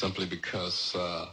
simply because uh,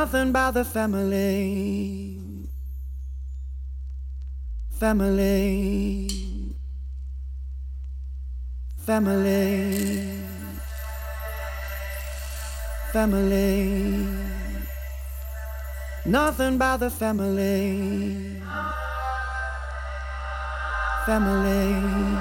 nothing but the family. Family. Family. Family. Nothing but the family. Family.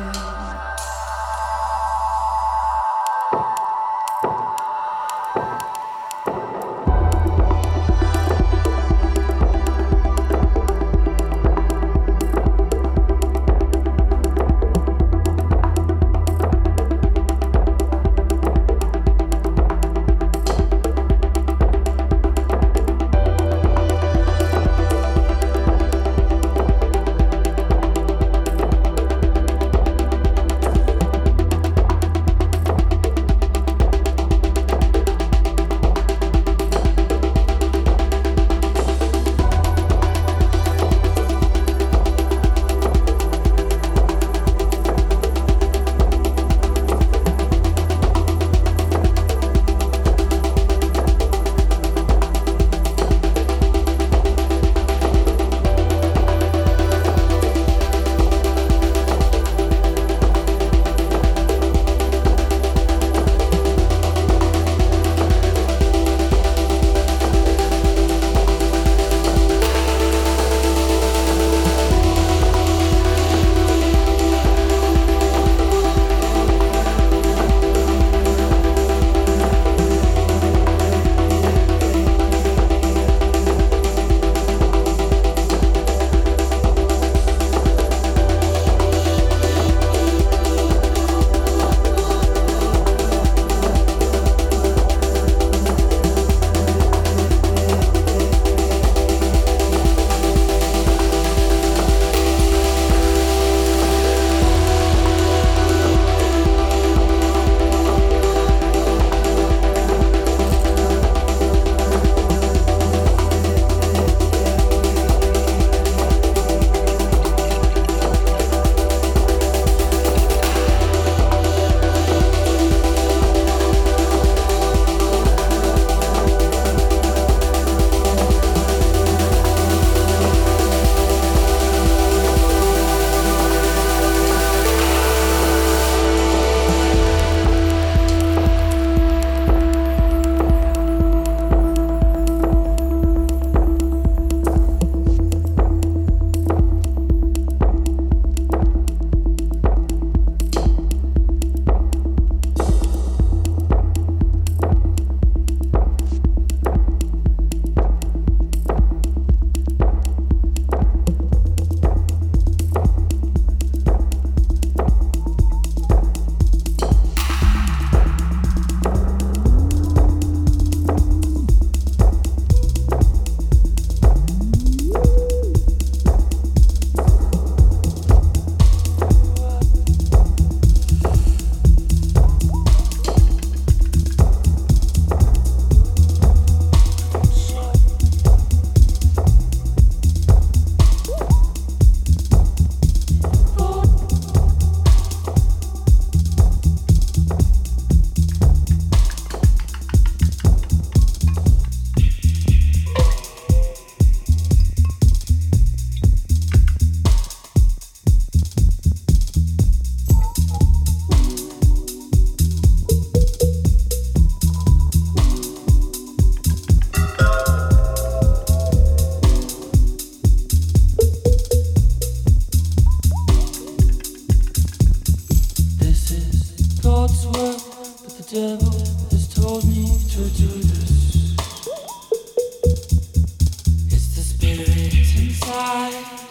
Love